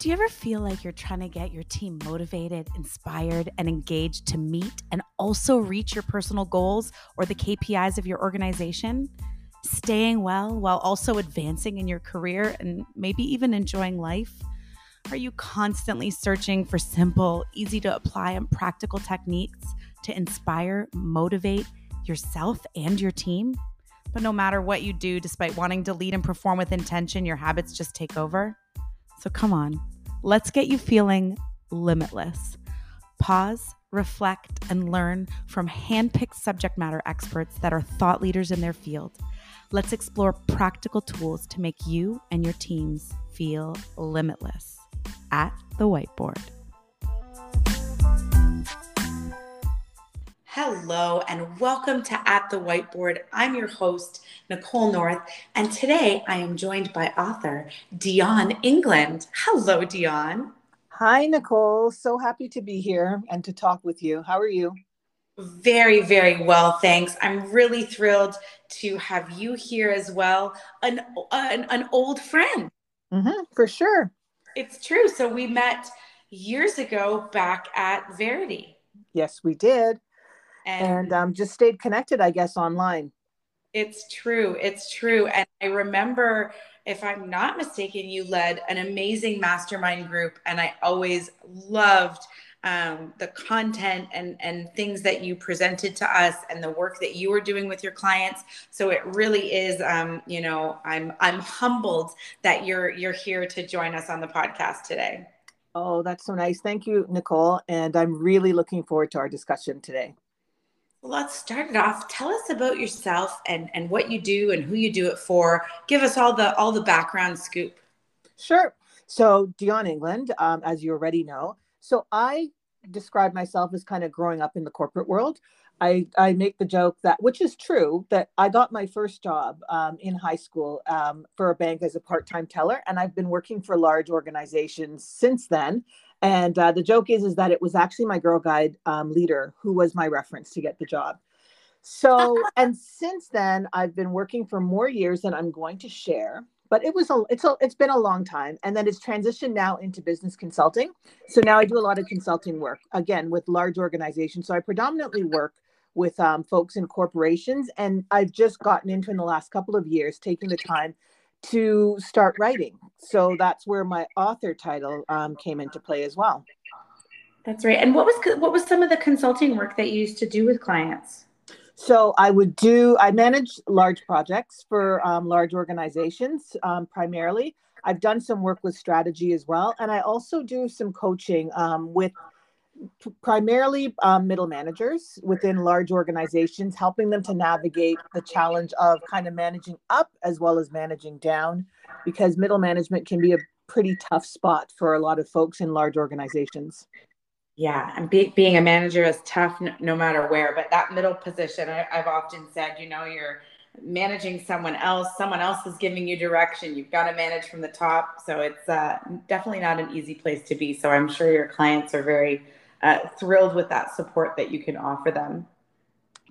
Do you ever feel like you're trying to get your team motivated, inspired, and engaged to meet and also reach your personal goals or the KPIs of your organization? Staying well while also advancing in your career and maybe even enjoying life? Are you constantly searching for simple, easy to apply, and practical techniques to inspire, motivate yourself and your team? But no matter what you do, despite wanting to lead and perform with intention, your habits just take over? So come on, let's get you feeling limitless. Pause, reflect, and learn from handpicked subject matter experts that are thought leaders in their field. Let's explore practical tools to make you and your teams feel limitless at the whiteboard. Hello, and welcome to At the Whiteboard. I'm your host, Nicole North, and today I am joined by author Dion England. Hello, Dion. Hi, Nicole. So happy to be here and to talk with you. How are you? Very, very well, thanks. I'm really thrilled to have you here as well, an an, an old friend. Mm-hmm, for sure. It's true. So we met years ago back at Verity. Yes, we did and, and um, just stayed connected, I guess, online. It's true. It's true. And I remember, if I'm not mistaken, you led an amazing mastermind group, and I always loved um, the content and and things that you presented to us and the work that you were doing with your clients. So it really is, um, you know, I'm I'm humbled that you're you're here to join us on the podcast today. Oh, that's so nice. Thank you, Nicole. And I'm really looking forward to our discussion today let's start it off. Tell us about yourself and and what you do and who you do it for. Give us all the all the background scoop. Sure. So Dion England, um, as you already know, so I describe myself as kind of growing up in the corporate world. I, I make the joke that, which is true, that I got my first job um, in high school um, for a bank as a part time teller, and I've been working for large organizations since then. And uh, the joke is, is that it was actually my Girl Guide um, leader who was my reference to get the job. So, and since then, I've been working for more years than I'm going to share. But it was a, it's a, it's been a long time, and then it's transitioned now into business consulting. So now I do a lot of consulting work again with large organizations. So I predominantly work with um, folks in corporations, and I've just gotten into in the last couple of years taking the time to start writing. So that's where my author title um, came into play as well. That's right. And what was what was some of the consulting work that you used to do with clients? So I would do. I manage large projects for um, large organizations um, primarily. I've done some work with strategy as well, and I also do some coaching um, with primarily um, middle managers within large organizations, helping them to navigate the challenge of kind of managing up as well as managing down, because middle management can be a pretty tough spot for a lot of folks in large organizations. Yeah, and be, being a manager is tough no, no, matter where, but that middle position, I, I've often said, you know, you're managing someone else, someone else is giving you direction. You've got to manage from the top. So it's uh, definitely not an easy place to be. So I'm sure your clients are very uh, thrilled with that support that you can offer them.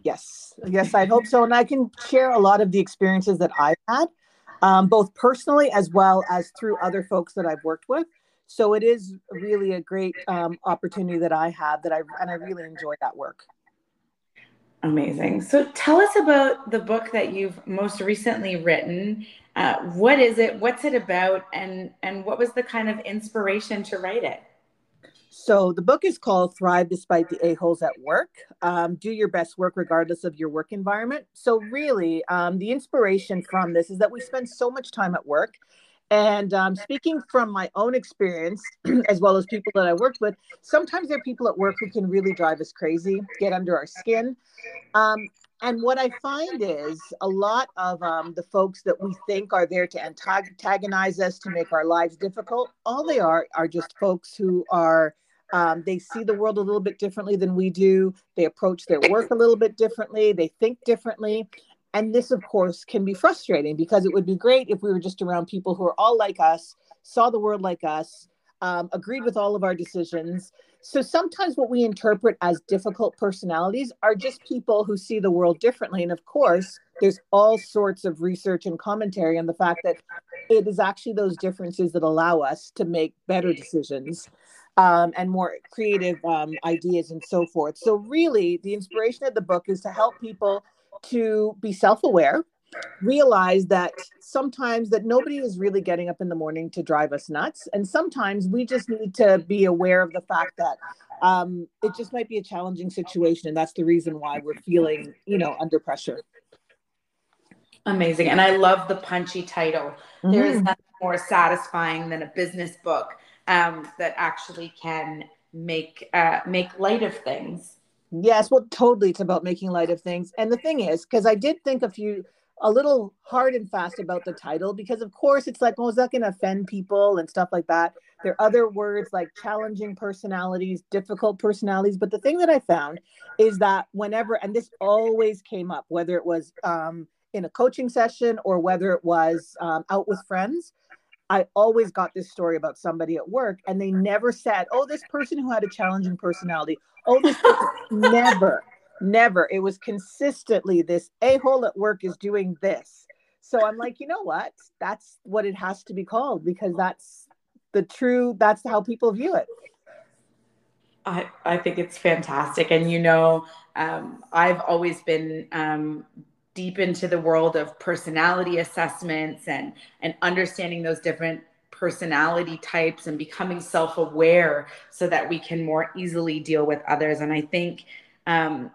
Yes, yes, I hope so. And I can share a lot of the experiences that I've had, um, both personally as well as through other folks that I've worked with. So it is really a great um, opportunity that I have that I and I really enjoy that work. Amazing. So tell us about the book that you've most recently written. Uh, what is it? What's it about? And and what was the kind of inspiration to write it? So the book is called Thrive Despite the A-Holes at Work. Um, do your best work regardless of your work environment. So really, um, the inspiration from this is that we spend so much time at work. And um, speaking from my own experience, as well as people that I worked with, sometimes there are people at work who can really drive us crazy, get under our skin. Um, and what I find is a lot of um, the folks that we think are there to antagonize us, to make our lives difficult, all they are are just folks who are um, they see the world a little bit differently than we do. They approach their work a little bit differently. They think differently. And this, of course, can be frustrating because it would be great if we were just around people who are all like us, saw the world like us, um, agreed with all of our decisions. So sometimes what we interpret as difficult personalities are just people who see the world differently. And of course, there's all sorts of research and commentary on the fact that it is actually those differences that allow us to make better decisions um, and more creative um, ideas and so forth. So, really, the inspiration of the book is to help people to be self-aware realize that sometimes that nobody is really getting up in the morning to drive us nuts and sometimes we just need to be aware of the fact that um, it just might be a challenging situation and that's the reason why we're feeling you know under pressure amazing and i love the punchy title mm-hmm. there is mm-hmm. nothing more satisfying than a business book um, that actually can make uh, make light of things Yes, well, totally. It's about making light of things. And the thing is, because I did think a few, a little hard and fast about the title, because of course it's like, oh, is that going to offend people and stuff like that? There are other words like challenging personalities, difficult personalities. But the thing that I found is that whenever, and this always came up, whether it was um, in a coaching session or whether it was um, out with friends, I always got this story about somebody at work, and they never said, "Oh, this person who had a challenging personality." Oh, this never, never. It was consistently this a hole at work is doing this. So I'm like, you know what? That's what it has to be called because that's the true. That's how people view it. I, I think it's fantastic. And, you know, um, I've always been um, deep into the world of personality assessments and and understanding those different personality types and becoming self-aware so that we can more easily deal with others and i think um,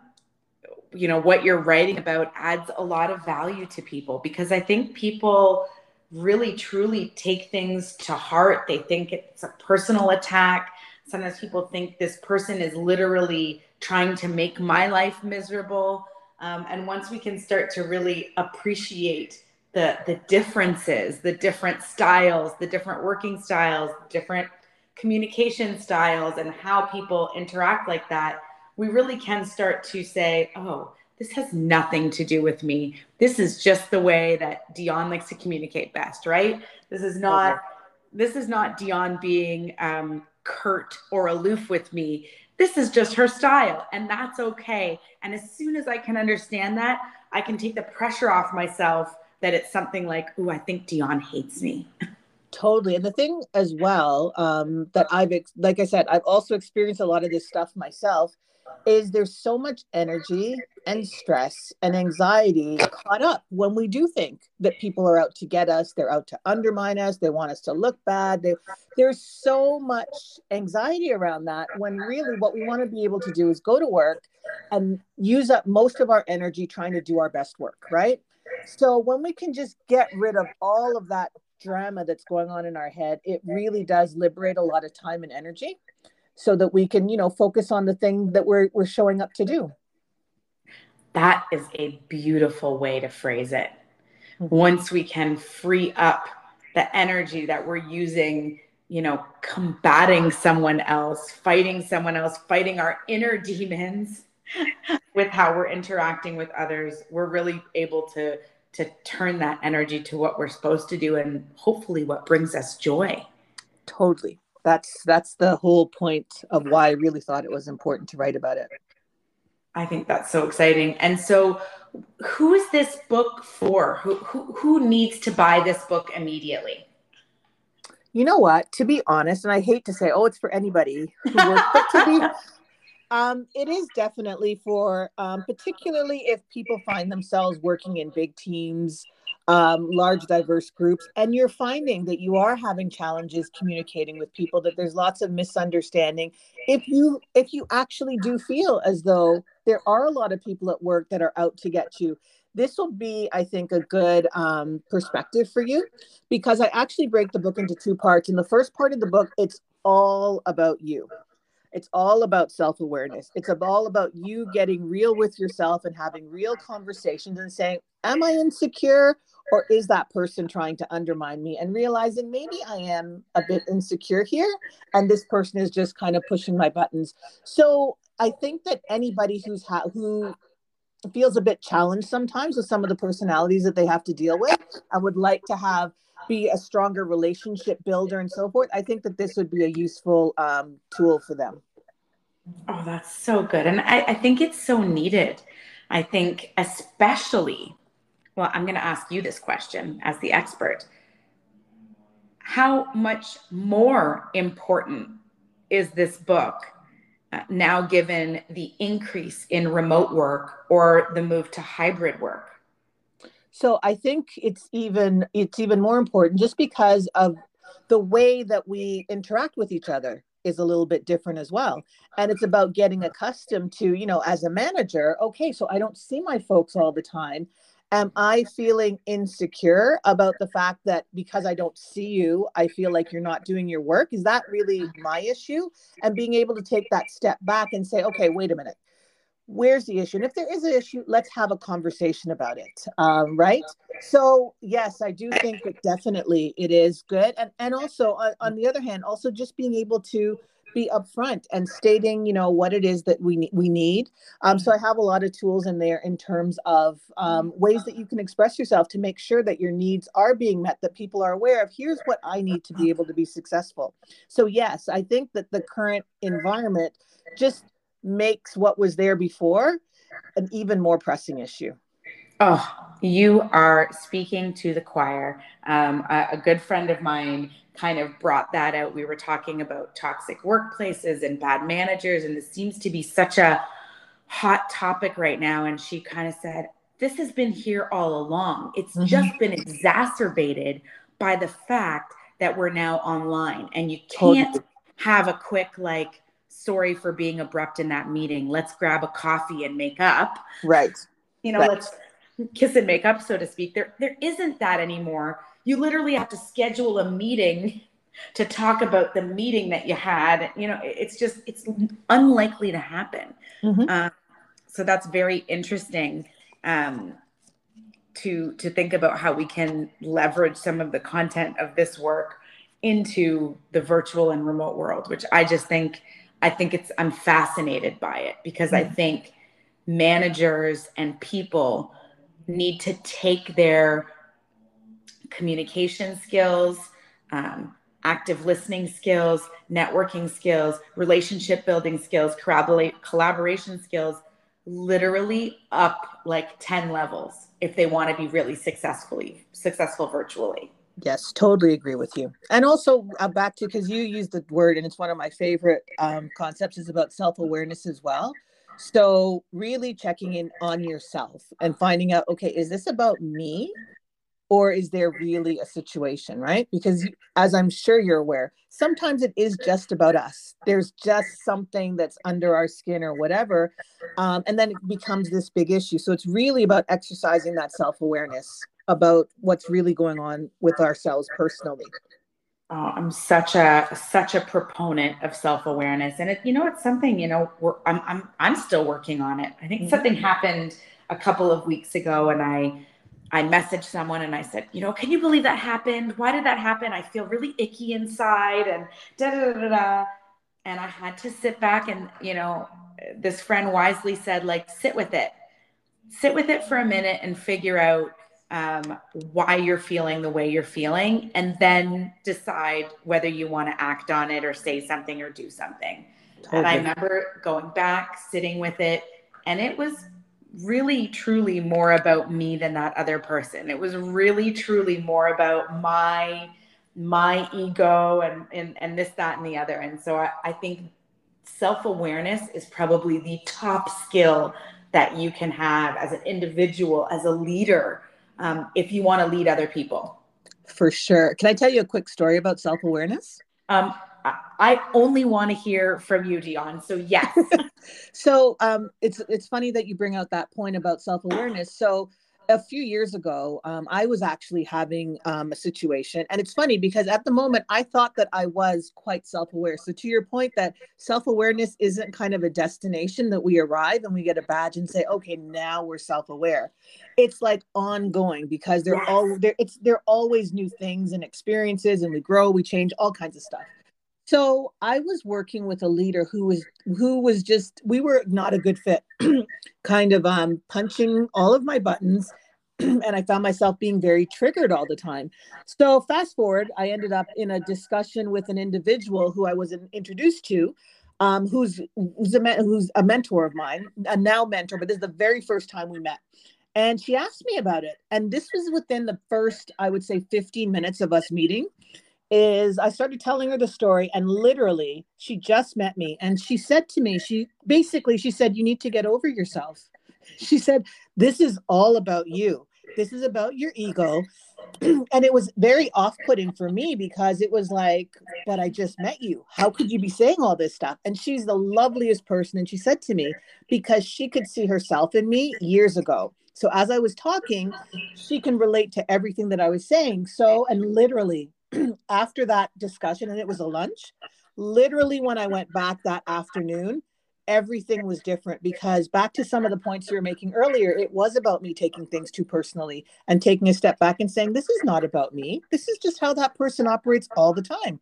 you know what you're writing about adds a lot of value to people because i think people really truly take things to heart. They think it's a personal attack. Sometimes people think this person is literally trying to make my life miserable. Um, and once we can start to really appreciate the, the differences, the different styles, the different working styles, different communication styles, and how people interact like that, we really can start to say, oh, this has nothing to do with me. This is just the way that Dion likes to communicate best, right? This is not. This is not Dion being um, curt or aloof with me this is just her style and that's okay and as soon as i can understand that i can take the pressure off myself that it's something like oh i think dion hates me totally and the thing as well um, that i've like i said i've also experienced a lot of this stuff myself is there's so much energy and stress and anxiety caught up when we do think that people are out to get us they're out to undermine us they want us to look bad they, there's so much anxiety around that when really what we want to be able to do is go to work and use up most of our energy trying to do our best work right? So when we can just get rid of all of that drama that's going on in our head it really does liberate a lot of time and energy so that we can you know focus on the thing that we're we're showing up to do. That is a beautiful way to phrase it. Mm-hmm. once we can free up the energy that we're using you know combating someone else fighting someone else fighting our inner demons with how we're interacting with others we're really able to to turn that energy to what we're supposed to do and hopefully what brings us joy. Totally that's that's the whole point of why I really thought it was important to write about it. I think that's so exciting. And so who is this book for? Who who who needs to buy this book immediately? You know what? To be honest, and I hate to say, oh, it's for anybody who works, but to be um, it is definitely for um, particularly if people find themselves working in big teams um, large diverse groups and you're finding that you are having challenges communicating with people that there's lots of misunderstanding. If you if you actually do feel as though there are a lot of people at work that are out to get you this will be i think a good um, perspective for you because i actually break the book into two parts. In the first part of the book it's all about you it's all about self awareness. It's all about you getting real with yourself and having real conversations and saying, Am I insecure? Or is that person trying to undermine me? And realizing maybe I am a bit insecure here and this person is just kind of pushing my buttons. So I think that anybody who's ha- who feels a bit challenged sometimes with some of the personalities that they have to deal with I would like to have be a stronger relationship builder and so forth, I think that this would be a useful um, tool for them. Oh, that's so good. And I, I think it's so needed. I think, especially well, I'm going to ask you this question as the expert. How much more important is this book now given the increase in remote work or the move to hybrid work? So I think it's even it's even more important just because of the way that we interact with each other is a little bit different as well. And it's about getting accustomed to, you know, as a manager, okay, so I don't see my folks all the time. Am I feeling insecure about the fact that because I don't see you, I feel like you're not doing your work? Is that really my issue? And being able to take that step back and say, okay, wait a minute where's the issue and if there is an issue let's have a conversation about it um, right so yes i do think that definitely it is good and and also on, on the other hand also just being able to be upfront and stating you know what it is that we, we need um, so i have a lot of tools in there in terms of um, ways that you can express yourself to make sure that your needs are being met that people are aware of here's what i need to be able to be successful so yes i think that the current environment just makes what was there before an even more pressing issue. Oh, you are speaking to the choir. Um, a, a, good friend of mine kind of brought that out. We were talking about toxic workplaces and bad managers, and this seems to be such a hot topic right now. And she kind of said, This has been here all along. It's mm-hmm. just been exacerbated by the fact that we're now online and you can't totally. have a quick, like, sorry for being abrupt in that meeting. Let's grab a coffee and make up. Right. You know, right. let's kiss and make up, so to speak. There, there isn't that anymore. You literally have to schedule a meeting to talk about the meeting that you had. You know, it's just it's unlikely to happen. Mm-hmm. Uh, so that's very interesting um, to to think about how we can leverage some of the content of this work into the virtual and remote world, which I just think I think it's, I'm fascinated by it because mm-hmm. I think managers and people need to take their communication skills, um, active listening skills, networking skills, relationship building skills, collaboration skills, literally up like 10 levels if they want to be really successfully successful virtually. Yes, totally agree with you. And also uh, back to because you used the word, and it's one of my favorite um, concepts is about self awareness as well. So really checking in on yourself and finding out, okay, is this about me, or is there really a situation, right? Because as I'm sure you're aware, sometimes it is just about us. There's just something that's under our skin or whatever, um, and then it becomes this big issue. So it's really about exercising that self awareness about what's really going on with ourselves personally. Oh, I'm such a such a proponent of self awareness, and it, you know, it's something you know we're, I'm I'm I'm still working on it. I think mm-hmm. something happened a couple of weeks ago, and I I messaged someone and I said, you know, can you believe that happened? Why did that happen? I feel really icky inside, and da da da da. And I had to sit back, and you know, this friend wisely said, like, sit with it, sit with it for a minute, and figure out um, why you're feeling the way you're feeling, and then decide whether you want to act on it or say something or do something. And I remember going back, sitting with it, and it was really truly more about me than that other person. It was really truly more about my my ego and and, and this, that, and the other. And so I, I think self-awareness is probably the top skill that you can have as an individual, as a leader um, if you want to lead other people. For sure. Can I tell you a quick story about self awareness? Um, I only want to hear from you, Dion. So yes. so um, it's it's funny that you bring out that point about self awareness. So a few years ago, um, I was actually having um, a situation. And it's funny because at the moment, I thought that I was quite self aware. So, to your point, that self awareness isn't kind of a destination that we arrive and we get a badge and say, okay, now we're self aware. It's like ongoing because they're yes. all there, it's they're always new things and experiences, and we grow, we change, all kinds of stuff. So I was working with a leader who was who was just we were not a good fit, kind of um punching all of my buttons and I found myself being very triggered all the time. So fast forward, I ended up in a discussion with an individual who I was introduced to, um, who's who's a, who's a mentor of mine, a now mentor, but this is the very first time we met. And she asked me about it. And this was within the first, I would say, 15 minutes of us meeting. Is I started telling her the story, and literally, she just met me. And she said to me, she basically, she said, You need to get over yourself. She said, This is all about you. This is about your ego. and it was very off putting for me because it was like, But I just met you. How could you be saying all this stuff? And she's the loveliest person. And she said to me, Because she could see herself in me years ago. So as I was talking, she can relate to everything that I was saying. So, and literally after that discussion, and it was a lunch, literally when I went back that afternoon, everything was different because back to some of the points you were making earlier, it was about me taking things too personally and taking a step back and saying, this is not about me. This is just how that person operates all the time.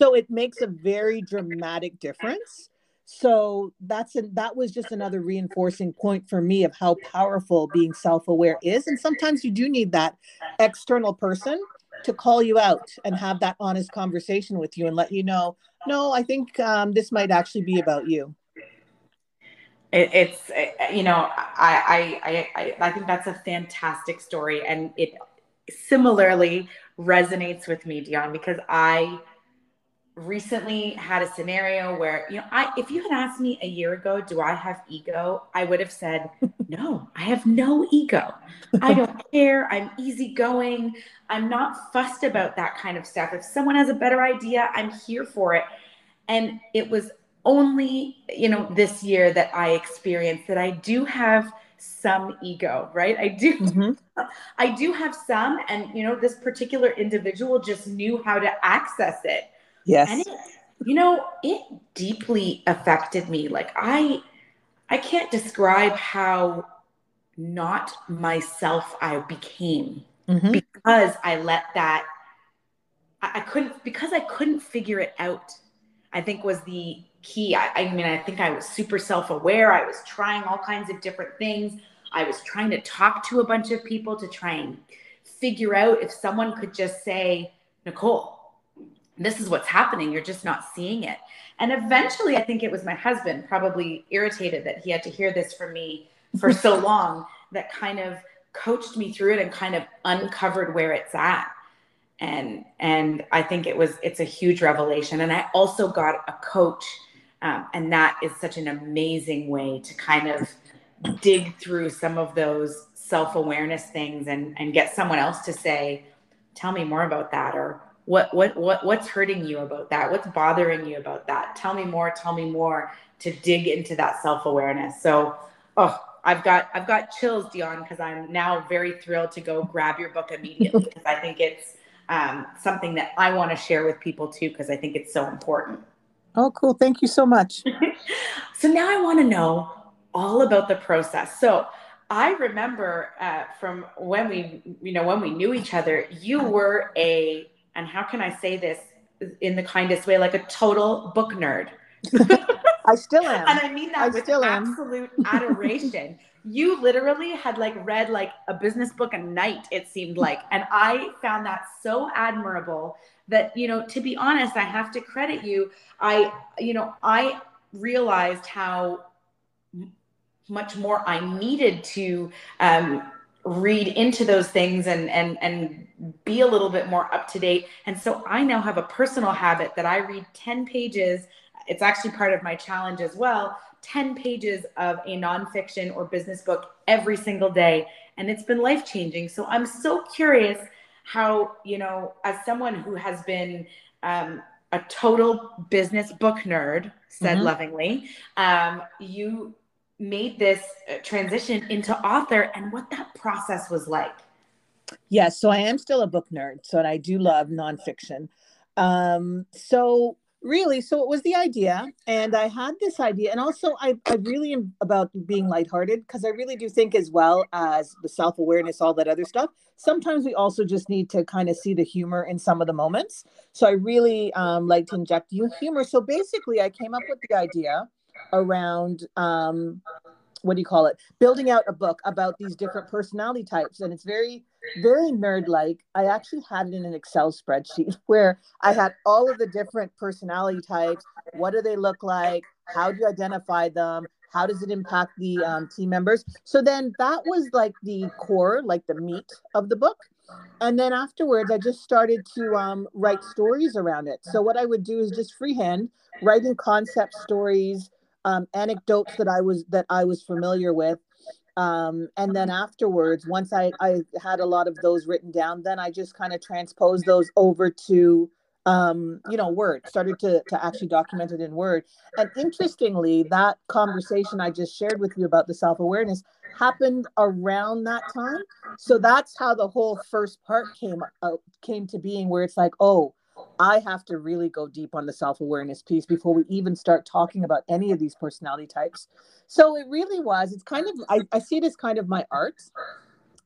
So it makes a very dramatic difference. So that's a, that was just another reinforcing point for me of how powerful being self-aware is. And sometimes you do need that external person to call you out and have that honest conversation with you and let you know, no, I think um, this might actually be about you. It, it's you know I, I i i think that's a fantastic story and it similarly resonates with me dion because i recently had a scenario where you know i if you had asked me a year ago do i have ego? I would have said no i have no ego. I don't care. I'm easygoing. I'm not fussed about that kind of stuff. If someone has a better idea i'm here for it. And it was only you know this year that i experienced that i do have some ego right? I do mm-hmm. i do have some. And you know this particular individual just knew how to access it yes and it, you know it deeply affected me like i i can't describe how not myself i became mm-hmm. because i let that I, I couldn't because i couldn't figure it out i think was the key. I, I mean, I think I was super self aware. I was trying all kinds of different things. I was trying to talk to a bunch of people to try and figure out if someone could just say, Nicole, this is what's happening. You're just not seeing it. And eventually, I think it was my husband, probably irritated that he had to hear this from me for so long, that kind of coached me through it and kind of uncovered where it's at and and i think it was it's a huge revelation and i also got a coach um, and that is such an amazing way to kind of dig through some of those self-awareness things and and get someone else to say tell me more about that or what what what what's hurting you about that what's bothering you about that tell me more tell me more to dig into that self-awareness so oh i've got i've got chills dion because i'm now very thrilled to go grab your book immediately because i think it's um, something that i want to share with people too because i think it's so important Oh, cool. Thank you so much. so now I want to know all about the process. So I remember uh, from when we, you know, when we knew each other, you were a, and how can I say this in the kindest way, like a total book nerd. I still am. And I mean that I with absolute adoration. You literally had like read like a business book a night, it seemed like. And I found that so admirable that you know to be honest i have to credit you i you know i realized how much more i needed to um, read into those things and and and be a little bit more up to date. And so i now have a personal habit that i read 10 pages. It's actually part of my challenge as well. 10 pages of a nonfiction or business book every single day. And it's been life changing so i'm so curious how you know as someone who has been um, a total business book nerd said mm-hmm. lovingly um, you made this uh, transition into author and what that process was like. Yes so i am still a book nerd so i do love nonfiction. Um, so really so it was the idea and i had this idea and also i, I really am about being lighthearted because i really do think as well as the self-awareness all that other stuff sometimes we also just need to kind of see the humor in some of the moments. So i really um, like to inject you humor. So basically i came up with the idea around um, what do you call it? Building out a book about these different personality types and it's very very nerd like i actually had it in an excel spreadsheet where i had all of the different personality types what do they look like how do you identify them how does it impact the um, team members? So then that was like the core like the meat of the book. And then afterwards i just started to um, write stories around it. So what i would do is just freehand writing concept stories um, anecdotes that i was that i was familiar with um, and then afterwards once I, I had a lot of those written down then i just kind of transposed those over to um, you know, Word, started to, to actually document it in Word. And interestingly, that conversation I just shared with you about the self awareness happened around that time. So that's how the whole first part came out, came to being, where it's like, oh, I have to really go deep on the self awareness piece before we even start talking about any of these personality types. So it really was, it's kind of, I, I see it as kind of my art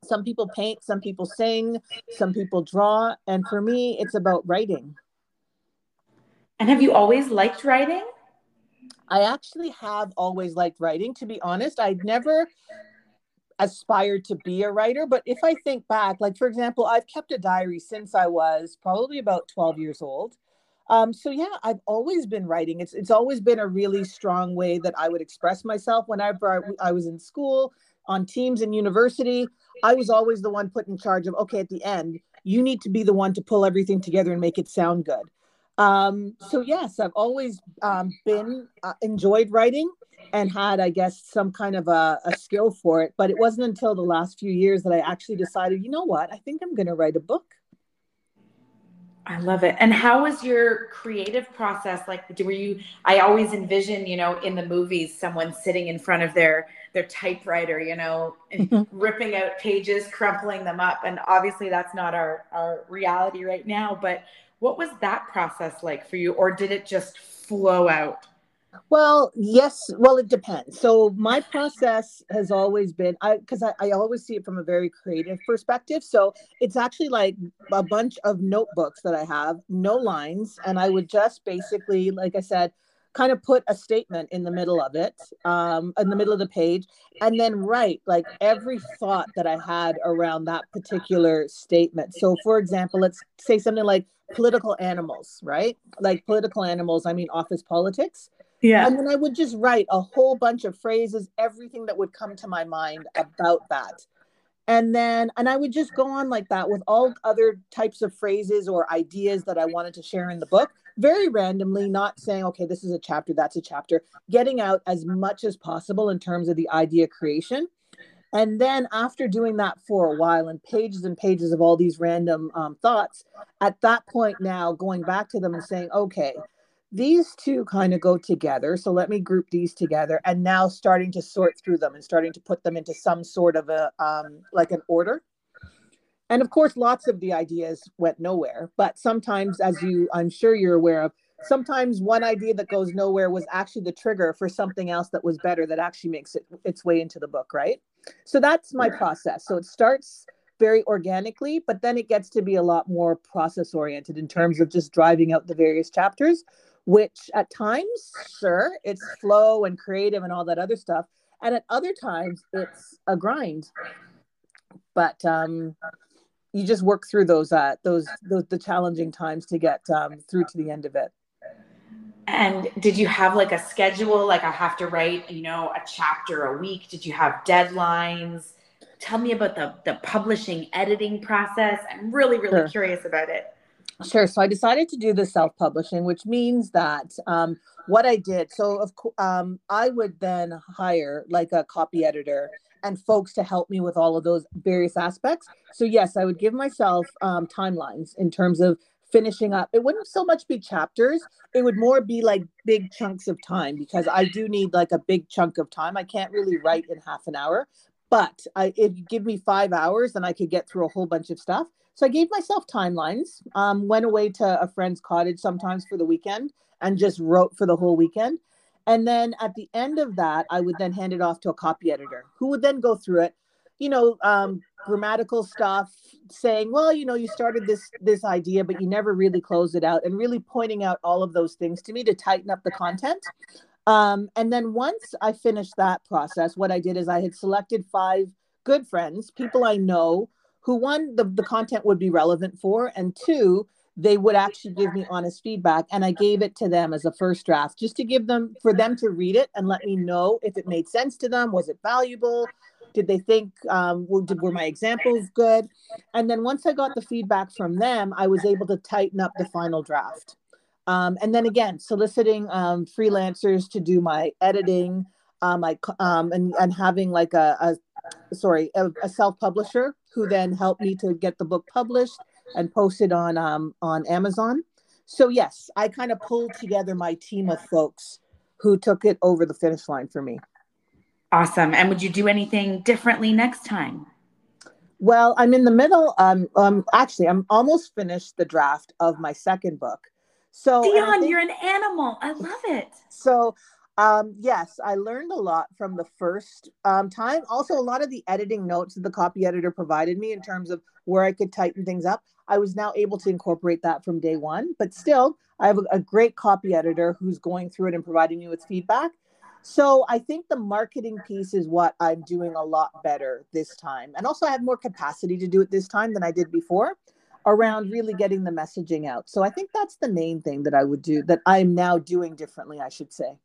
some people paint some people sing some people draw and for me it's about writing and have you always liked writing? I actually have always liked writing. To be honest, I'd never aspired to be a writer. But if I think back, like for example, I've kept a diary since I was probably about 12 years old. Um, so yeah, I've always been writing. It's it's always been a really strong way that I would express myself. Whenever I, I was in school, on teams in university, I was always the one put in charge of. Okay, at the end, you need to be the one to pull everything together and make it sound good. Um, so yes, I've always um, been uh, enjoyed writing and had, I guess, some kind of a, a, skill for it. But it wasn't until the last few years that I actually decided, you know what, I think I'm going to write a book. I love it. And how was your creative process? Like, were you? I always envision, you know, in the movies, someone sitting in front of their their typewriter, you know, ripping out pages, crumpling them up. And obviously, that's not our our reality right now. But what was that process like for you, or did it just flow out? Well, yes. Well, it depends. So my process has always been I because I, I always see it from a very creative perspective. So it's actually like a bunch of notebooks that I have, no lines, and I would just basically, like I said, kind of put a statement in the middle of it, um, in the middle of the page, and then write like every thought that I had around that particular statement. So, for example, let's say something like political animals, right? Like political animals, I mean office politics. Yeah. And then I would just write a whole bunch of phrases, everything that would come to my mind about that. And then, and I would just go on like that with all other types of phrases or ideas that I wanted to share in the book, very randomly, not saying, okay, this is a chapter, that's a chapter, getting out as much as possible in terms of the idea creation. And then after doing that for a while and pages and pages of all these random um, thoughts, at that point now going back to them and saying, okay, these two kind of go together. So let me group these together and now starting to sort through them and starting to put them into some sort of a um, like an order. And of course, lots of the ideas went nowhere. But sometimes, as you, I'm sure you're aware of, sometimes one idea that goes nowhere was actually the trigger for something else that was better that actually makes it its way into the book, right? So that's my process. So it starts very organically, but then it gets to be a lot more process oriented in terms of just driving out the various chapters, which at times, sure, it's flow and creative and all that other stuff. And at other times, it's a grind. But um, you just work through those, uh, those, those the challenging times to get um, through to the end of it. And did you have like a schedule? Like I have to write, you know, a chapter a week. Did you have deadlines? Tell me about the the publishing editing process. I'm really really sure. curious about it. Sure. So I decided to do the self publishing, which means that um, what I did. So of course, um, I would then hire like a copy editor and folks to help me with all of those various aspects. So yes, I would give myself um, timelines in terms of finishing up. It wouldn't so much be chapters, it would more be like big chunks of time because I do need like a big chunk of time. I can't really write in half an hour, but I, you give me five hours, then I could get through a whole bunch of stuff. So I gave myself timelines, um, went away to a friend's cottage sometimes for the weekend and just wrote for the whole weekend. And then at the end of that, I would then hand it off to a copy editor who would then go through it, you know, um, grammatical stuff, saying, well, you know, you started this this idea, but you never really closed it out, and really pointing out all of those things to me to tighten up the content. Um, and then once I finished that process, what I did is I had selected five good friends, people I know, who one the, the content would be relevant for, and two, they would actually give me honest feedback and i gave it to them as a first draft just to give them for them to read it and let me know if it made sense to them was it valuable did they think um, were, were my examples good and then once i got the feedback from them i was able to tighten up the final draft um, and then again soliciting um, freelancers to do my editing um, I, um, and, and having like a, a sorry a, a self-publisher who then helped me to get the book published and posted on um, on Amazon. So yes, I kind of pulled together my team of folks who took it over the finish line for me. Awesome. And would you do anything differently next time? Well, I'm in the middle. Um, um actually, I'm almost finished the draft of my second book. So, Dion, think, you're an animal. I love it. So, um, yes, I learned a lot from the first um, time. Also, a lot of the editing notes that the copy editor provided me in terms of where I could tighten things up. I was now able to incorporate that from day one. But still, I have a, a great copy editor who's going through it and providing me with feedback. So I think the marketing piece is what I'm doing a lot better this time. And also, I have more capacity to do it this time than I did before around really getting the messaging out. So I think that's the main thing that I would do that I'm now doing differently, I should say.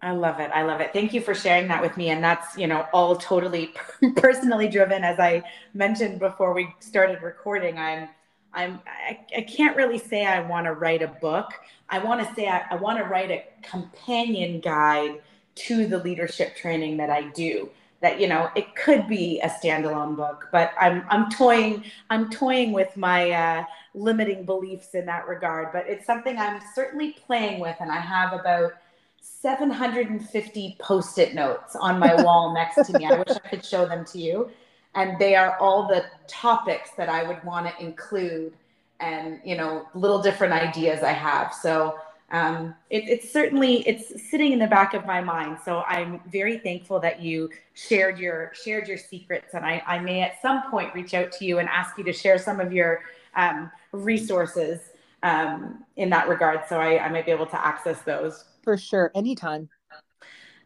I love it. I love it. Thank you for sharing that with me. And that's, you know, all totally personally driven. As I mentioned before we started recording, I'm, I'm, I, I can't really say I want to write a book. I want to say I, I want to write a companion guide to the leadership training that I do. That you know, it could be a standalone book, but I'm I'm toying I'm toying with my uh, limiting beliefs in that regard. But it's something I'm certainly playing with, and I have about 750 post-it notes on my wall next to me. I wish I could show them to you. And they are all the topics that I would want to include and, you know, little different ideas I have. So um, it, it's certainly, it's sitting in the back of my mind. So I'm very thankful that you shared your, shared your secrets. And I, I may at some point reach out to you and ask you to share some of your um, resources um, in that regard. So I, I might be able to access those for sure. Anytime.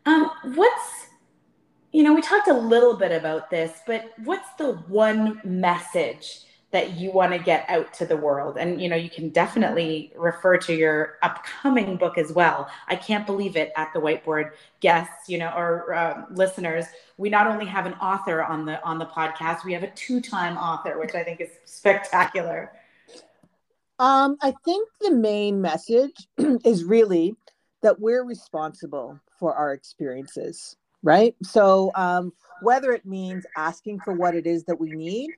Um, what's, you know, we talked a little bit about this, but what's the one message that you want to get out to the world? And, you know, you can definitely refer to your upcoming book as well. I can't believe it at the whiteboard guests, you know, or uh, listeners. We not only have an author on the on the podcast, we have a two-time author, which I think is spectacular. Um, I think the main message is really that we're responsible for our experiences, right? So, um, whether it means asking for what it is that we need,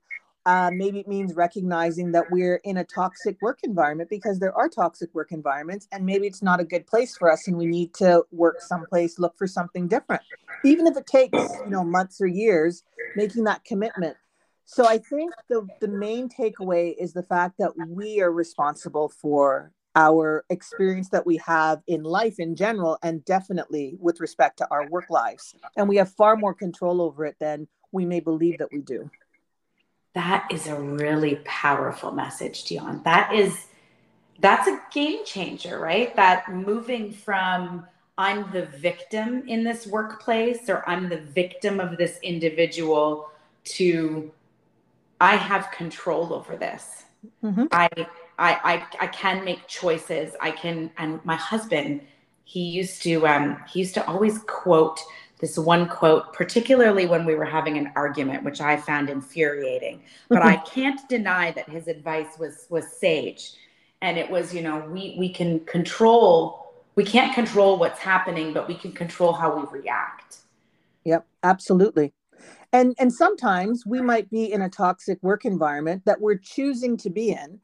uh, maybe it means recognizing that we're in a toxic work environment because there are toxic work environments, and maybe it's not a good place for us, and we need to work someplace, look for something different, even if it takes you know months or years. Making that commitment. So I think the the main takeaway is the fact that we are responsible for our experience that we have in life in general, and definitely with respect to our work lives. And we have far more control over it than we may believe that we do. That is a really powerful message, Dion. That is that's a game changer, right? That moving from I'm the victim in this workplace or I'm the victim of this individual to I have control over this. Mm-hmm. I I, I I can make choices. I can, and my husband, he used to um, he used to always quote this one quote, particularly when we were having an argument, which I found infuriating. But I can't deny that his advice was was sage, and it was, you know, we we can control. We can't control what's happening, but we can control how we react. Yep, absolutely. And and sometimes we might be in a toxic work environment that we're choosing to be in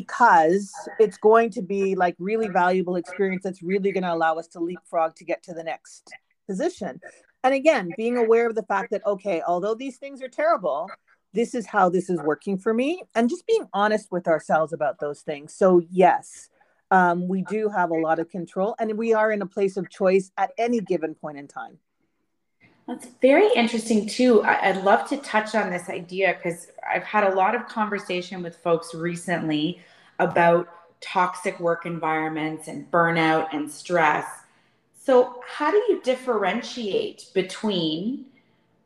because it's going to be like really valuable experience that's really going to allow us to leapfrog to get to the next position. And again being aware of the fact that okay although these things are terrible this is how this is working for me and just being honest with ourselves about those things. So yes um, we do have a lot of control and we are in a place of choice at any given point in time that's very interesting too. I, would love to touch on this idea because I've had a lot of conversation with folks recently about toxic work environments and burnout and stress. So, how do you differentiate between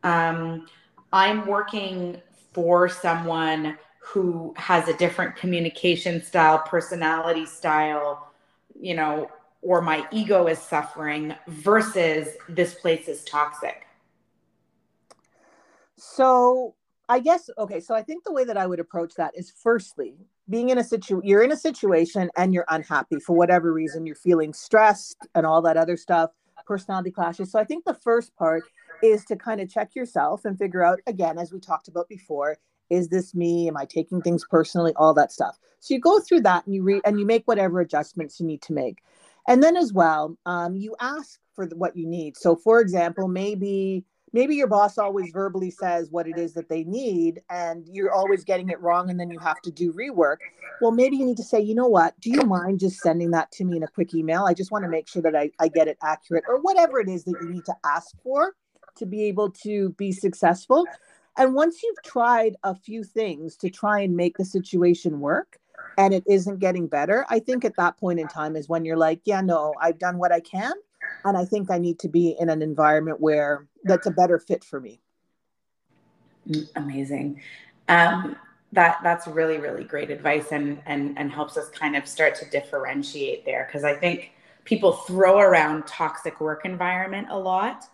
um, I'm working for someone who has a different communication style, personality style, you know, or my ego is suffering versus this place is toxic? So, I guess okay, so I think the way that I would approach that is firstly, being in a situation you're in a situation and you're unhappy for whatever reason, you're feeling stressed and all that other stuff, personality clashes. So I think the first part is to kind of check yourself and figure out again as we talked about before, is this me? Am i taking things personally? All that stuff. So you go through that and you read and you make whatever adjustments you need to make. And then as well um, you ask for the, what you need. So for example maybe maybe your boss always verbally says what it is that they need and you're always getting it wrong and then you have to do rework. Well maybe you need to say you know what? Do you mind just sending that to me in a quick email? I just want to make sure that I, I get it accurate or whatever it is that you need to ask for to be able to be successful. And once you've tried a few things to try and make the situation work and it isn't getting better, I think at that point in time is when you're like, yeah, no, I've done what I can. And I think I need to be in an environment where that's a better fit for me. Mm, amazing. Um, that that's really really great advice and and and helps us kind of start to differentiate there because I think people throw around toxic work environment a lot.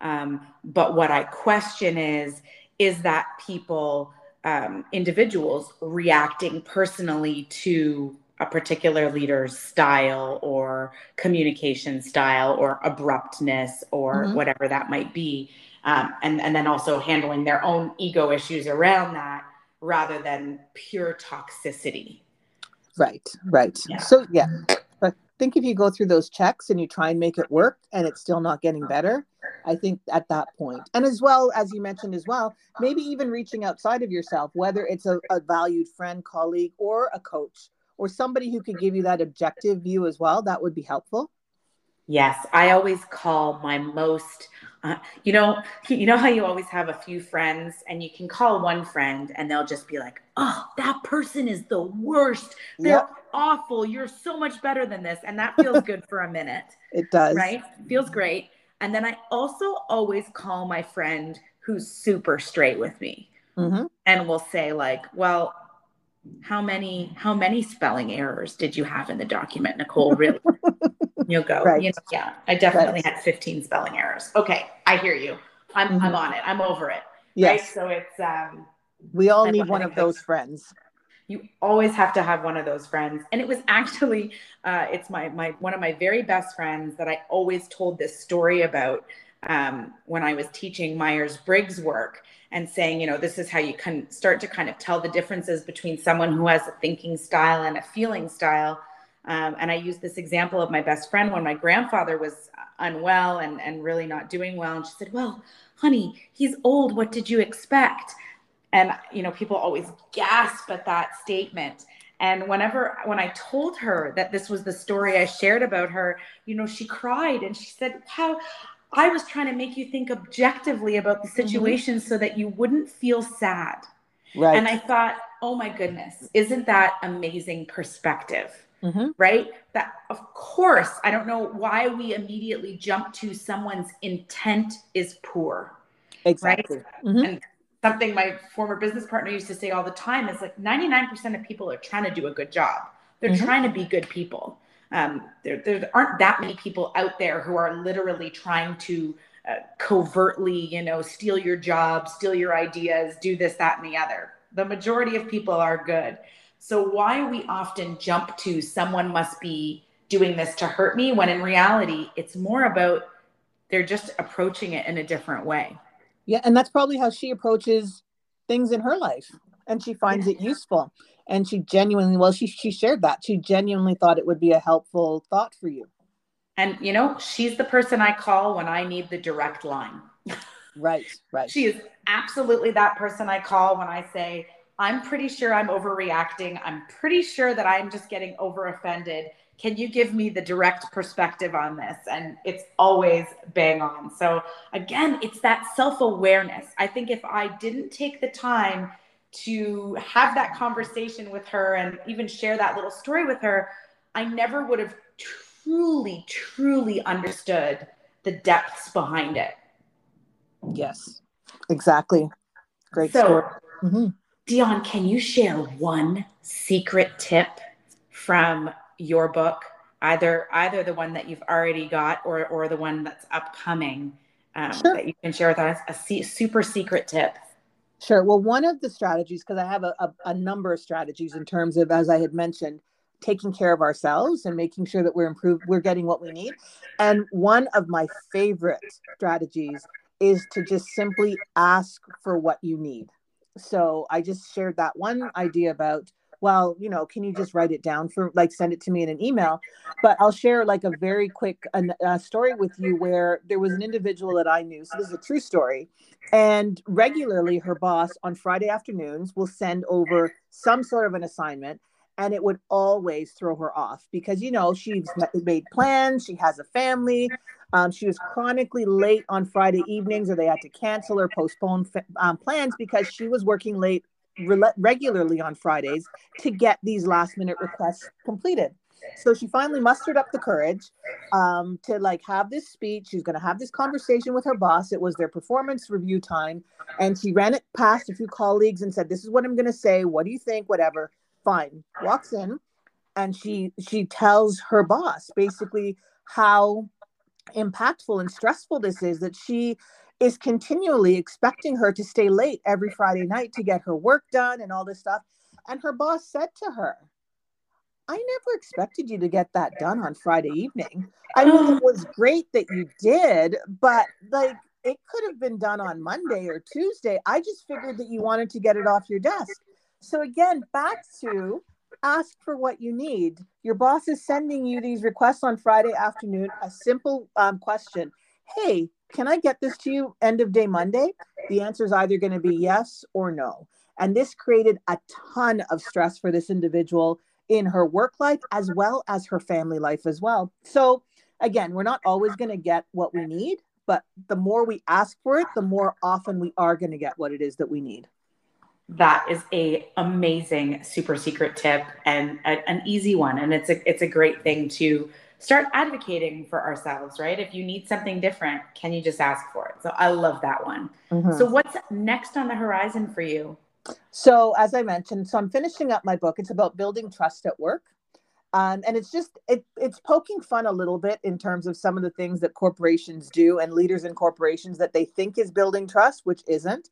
Um, but what I question is is that people, um, individuals reacting personally to a particular leader's style or communication style or abruptness or mm-hmm. whatever that might be. Um, and, and then also handling their own ego issues around that rather than pure toxicity. Right, right. Yeah. So, yeah, I think if you go through those checks and you try and make it work and it's still not getting better, I think at that point, and as well as you mentioned as well, maybe even reaching outside of yourself, whether it's a, a valued friend, colleague, or a coach, or somebody who could give you that objective view as well, that would be helpful. Yes, I always call my most uh, you know, you know how you always have a few friends and you can call one friend and they'll just be like, "Oh, that person is the worst. They're yep. awful. You're so much better than this." And that feels good for a minute. It does. Right? Feels great. And then I also always call my friend who's super straight with me mm-hmm. and will say, like, well, how many how many spelling errors did you have in the document, Nicole? Really? You'll go, right. you know, yeah, I definitely right. had 15 spelling errors. Okay, I hear you. I'm mm-hmm. I'm on it. I'm over it. Yes. Right? So it's um we all need one of those friends you always have to have one of those friends and it was actually uh, it's my my one of my very best friends that i always told this story about um, when i was teaching myers-briggs work and saying you know this is how you can start to kind of tell the differences between someone who has a thinking style and a feeling style. Um, and i used this example of my best friend when my grandfather was unwell and, and really not doing well. And she said well honey he's old. What did you expect? And you know people always gasp at that statement. And whenever when i told her that this was the story i shared about her you know she cried and she said how i was trying to make you think objectively about the mm-hmm. situation mm-hmm. so that you wouldn't feel sad right and i thought oh my goodness isn't that amazing perspective mm-hmm. right that of course i don't know why we immediately jump to someone's intent is poor exactly right? mm-hmm. and something my former business partner used to say all the time is like 99% of people are trying to do a good job. They're mm-hmm. trying to be good people. Um, there, there aren't that many people out there who are literally trying to uh, covertly, you know, steal your job, steal your ideas, do this, that, and the other. The majority of people are good. So why we often jump to someone must be doing this to hurt me when in reality it's more about they're just approaching it in a different way. Yeah, and that's probably how she approaches things in her life, and she finds it useful. And she genuinely, well, she she shared that she genuinely thought it would be a helpful thought for you. And you know, she's the person I call when I need the direct line. right, right. She is absolutely that person I call when I say, I'm pretty sure I'm overreacting. I'm pretty sure that I'm just getting over offended can you give me the direct perspective on this and it's always bang on so again it's that self-awareness i think if i didn't take the time to have that conversation with her and even share that little story with her i never would have truly truly understood the depths behind it yes exactly great so, story mm-hmm. Dion, can you share one secret tip from your book, either either the one that you've already got or or the one that's upcoming um, sure. that you can share with us? A super secret tip. Sure. Well, one of the strategies, because I have a, a, a, number of strategies in terms of, as I had mentioned, taking care of ourselves and making sure that we're improved, we're getting what we need. And one of my favorite strategies is to just simply ask for what you need. So I just shared that one idea about well, you know, can you just write it down for like send it to me in an email? But I'll share like a very quick uh, story with you where there was an individual that I knew. So this is a true story. And regularly, her boss on Friday afternoons will send over some sort of an assignment and it would always throw her off because you know she's made plans she has a family um, she was chronically late on friday evenings or they had to cancel or postpone um, plans because she was working late re- regularly on Fridays to get these last minute requests completed. So she finally mustered up the courage um, to like have this speech. She's going to have this conversation with her boss. It was their performance review time, and she ran it past a few colleagues and said, "This is what I'm going to say. What do you think? Whatever." Fine. Walks in, and she she tells her boss basically how impactful and stressful this is that she is continually expecting her to stay late every Friday night to get her work done and all this stuff. And her boss said to her, I never expected you to get that done on Friday evening. I mean, it was great that you did, but like it could have been done on Monday or Tuesday. I just figured that you wanted to get it off your desk. So, again, back to ask for what you need. Your boss is sending you these requests on Friday afternoon, a simple um, question Hey, can I get this to you end of day Monday? The answer is either going to be yes or no. And this created a ton of stress for this individual in her work life as well as her family life as well. So, again, we're not always going to get what we need, but the more we ask for it, the more often we are going to get what it is that we need. That is a amazing super secret tip and a, an easy one and it's a it's a great thing to start advocating for ourselves, right? If you need something different, can you just ask for it? So I love that one. Mm-hmm. So what's next on the horizon for you? So as I mentioned, so I'm finishing up my book. It's about building trust at work. Um, and it's just it, it's poking fun a little bit in terms of some of the things that corporations do and leaders in corporations that they think is building trust, which isn't.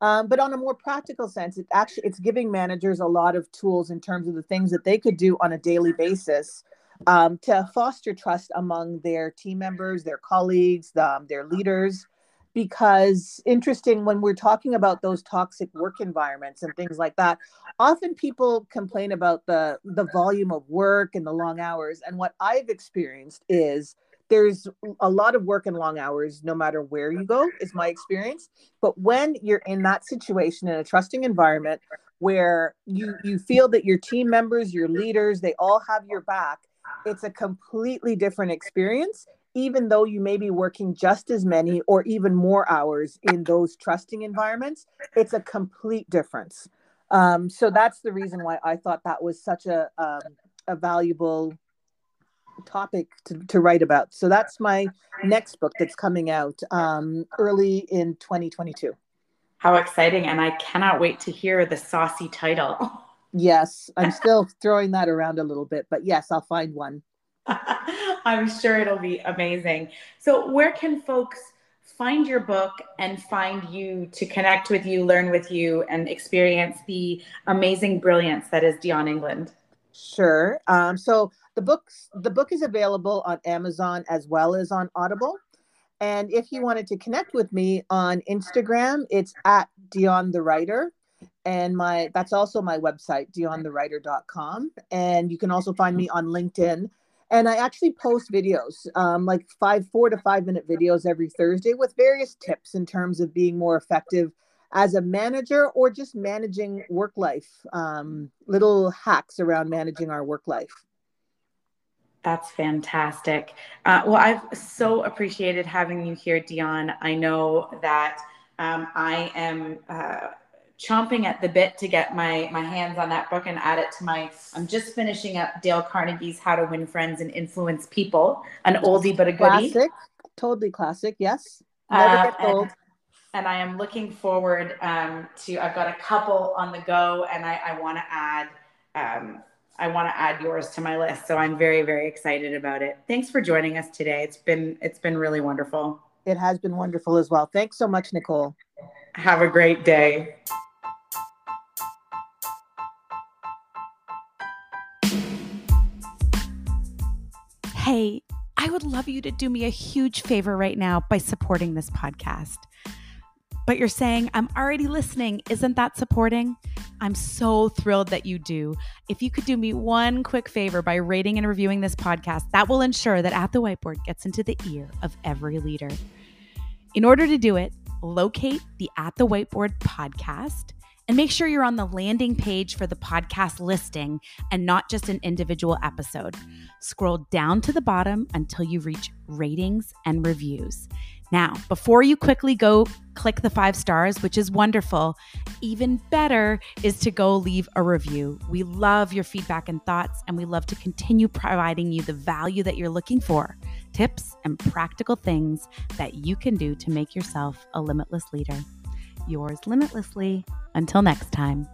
Um, but on a more practical sense, it actually it's giving managers a lot of tools in terms of the things that they could do on a daily basis um, to foster trust among their team members, their colleagues, um, their leaders. Because interesting, when we're talking about those toxic work environments and things like that, often people complain about the the volume of work and the long hours. And what I've experienced is there's a lot of work and long hours no matter where you go is my experience but when you're in that situation in a trusting environment where you you feel that your team members your leaders they all have your back it's a completely different experience even though you may be working just as many or even more hours in those trusting environments it's a complete difference. Um, so that's the reason why i thought that was such a, um, a valuable topic to, to write about. So that's my next book that's coming out um, early in 2022 how exciting and i cannot wait to hear the saucy title Yes, I'm still throwing that around a little bit, but yes, I'll find one. I'm sure it'll be amazing. So, where can folks find your book and find you to connect with you, learn with you, and experience the amazing brilliance that is Dion England? Sure. Um, so the books the book is available on Amazon as well as on Audible. And if you wanted to connect with me on Instagram, it's at Dion the Writer and my that's also my website dionthewriter.com and you can also find me on linkedin. And i actually post videos um, like five four to five minute videos every thursday with various tips in terms of being more effective as a manager or just managing work life um, little hacks around managing our work life. That's fantastic. Uh, well i've so appreciated having you here dion. I know that um, i am uh, chomping at the bit to get my my hands on that book and add it to my i'm just finishing up dale carnegie's how to win friends and influence people an oldie but a goodie classic totally classic yes never uh, get old and I am looking forward um, to. I've got a couple on the go, and I, I want to add. Um, I want to add yours to my list, so I'm very, very excited about it. Thanks for joining us today. It's been it's been really wonderful. It has been wonderful as well. Thanks so much, Nicole. Have a great day. I would love you to do me a huge favor right now by supporting this podcast. But you're saying, I'm already listening. Isn't that supporting? I'm so thrilled that you do. If you could do me one quick favor by rating and reviewing this podcast, that will ensure that At the Whiteboard gets into the ear of every leader. In order to do it, locate the At the Whiteboard podcast and make sure you're on the landing page for the podcast listing and not just an individual episode. Scroll down to the bottom until you reach ratings and reviews. Now, before you quickly go click the five stars, which is wonderful, even better is to go leave a review. We love your feedback and thoughts, and we love to continue providing you the value that you're looking for tips and practical things that you can do to make yourself a limitless leader yours limitlessly. Until next time.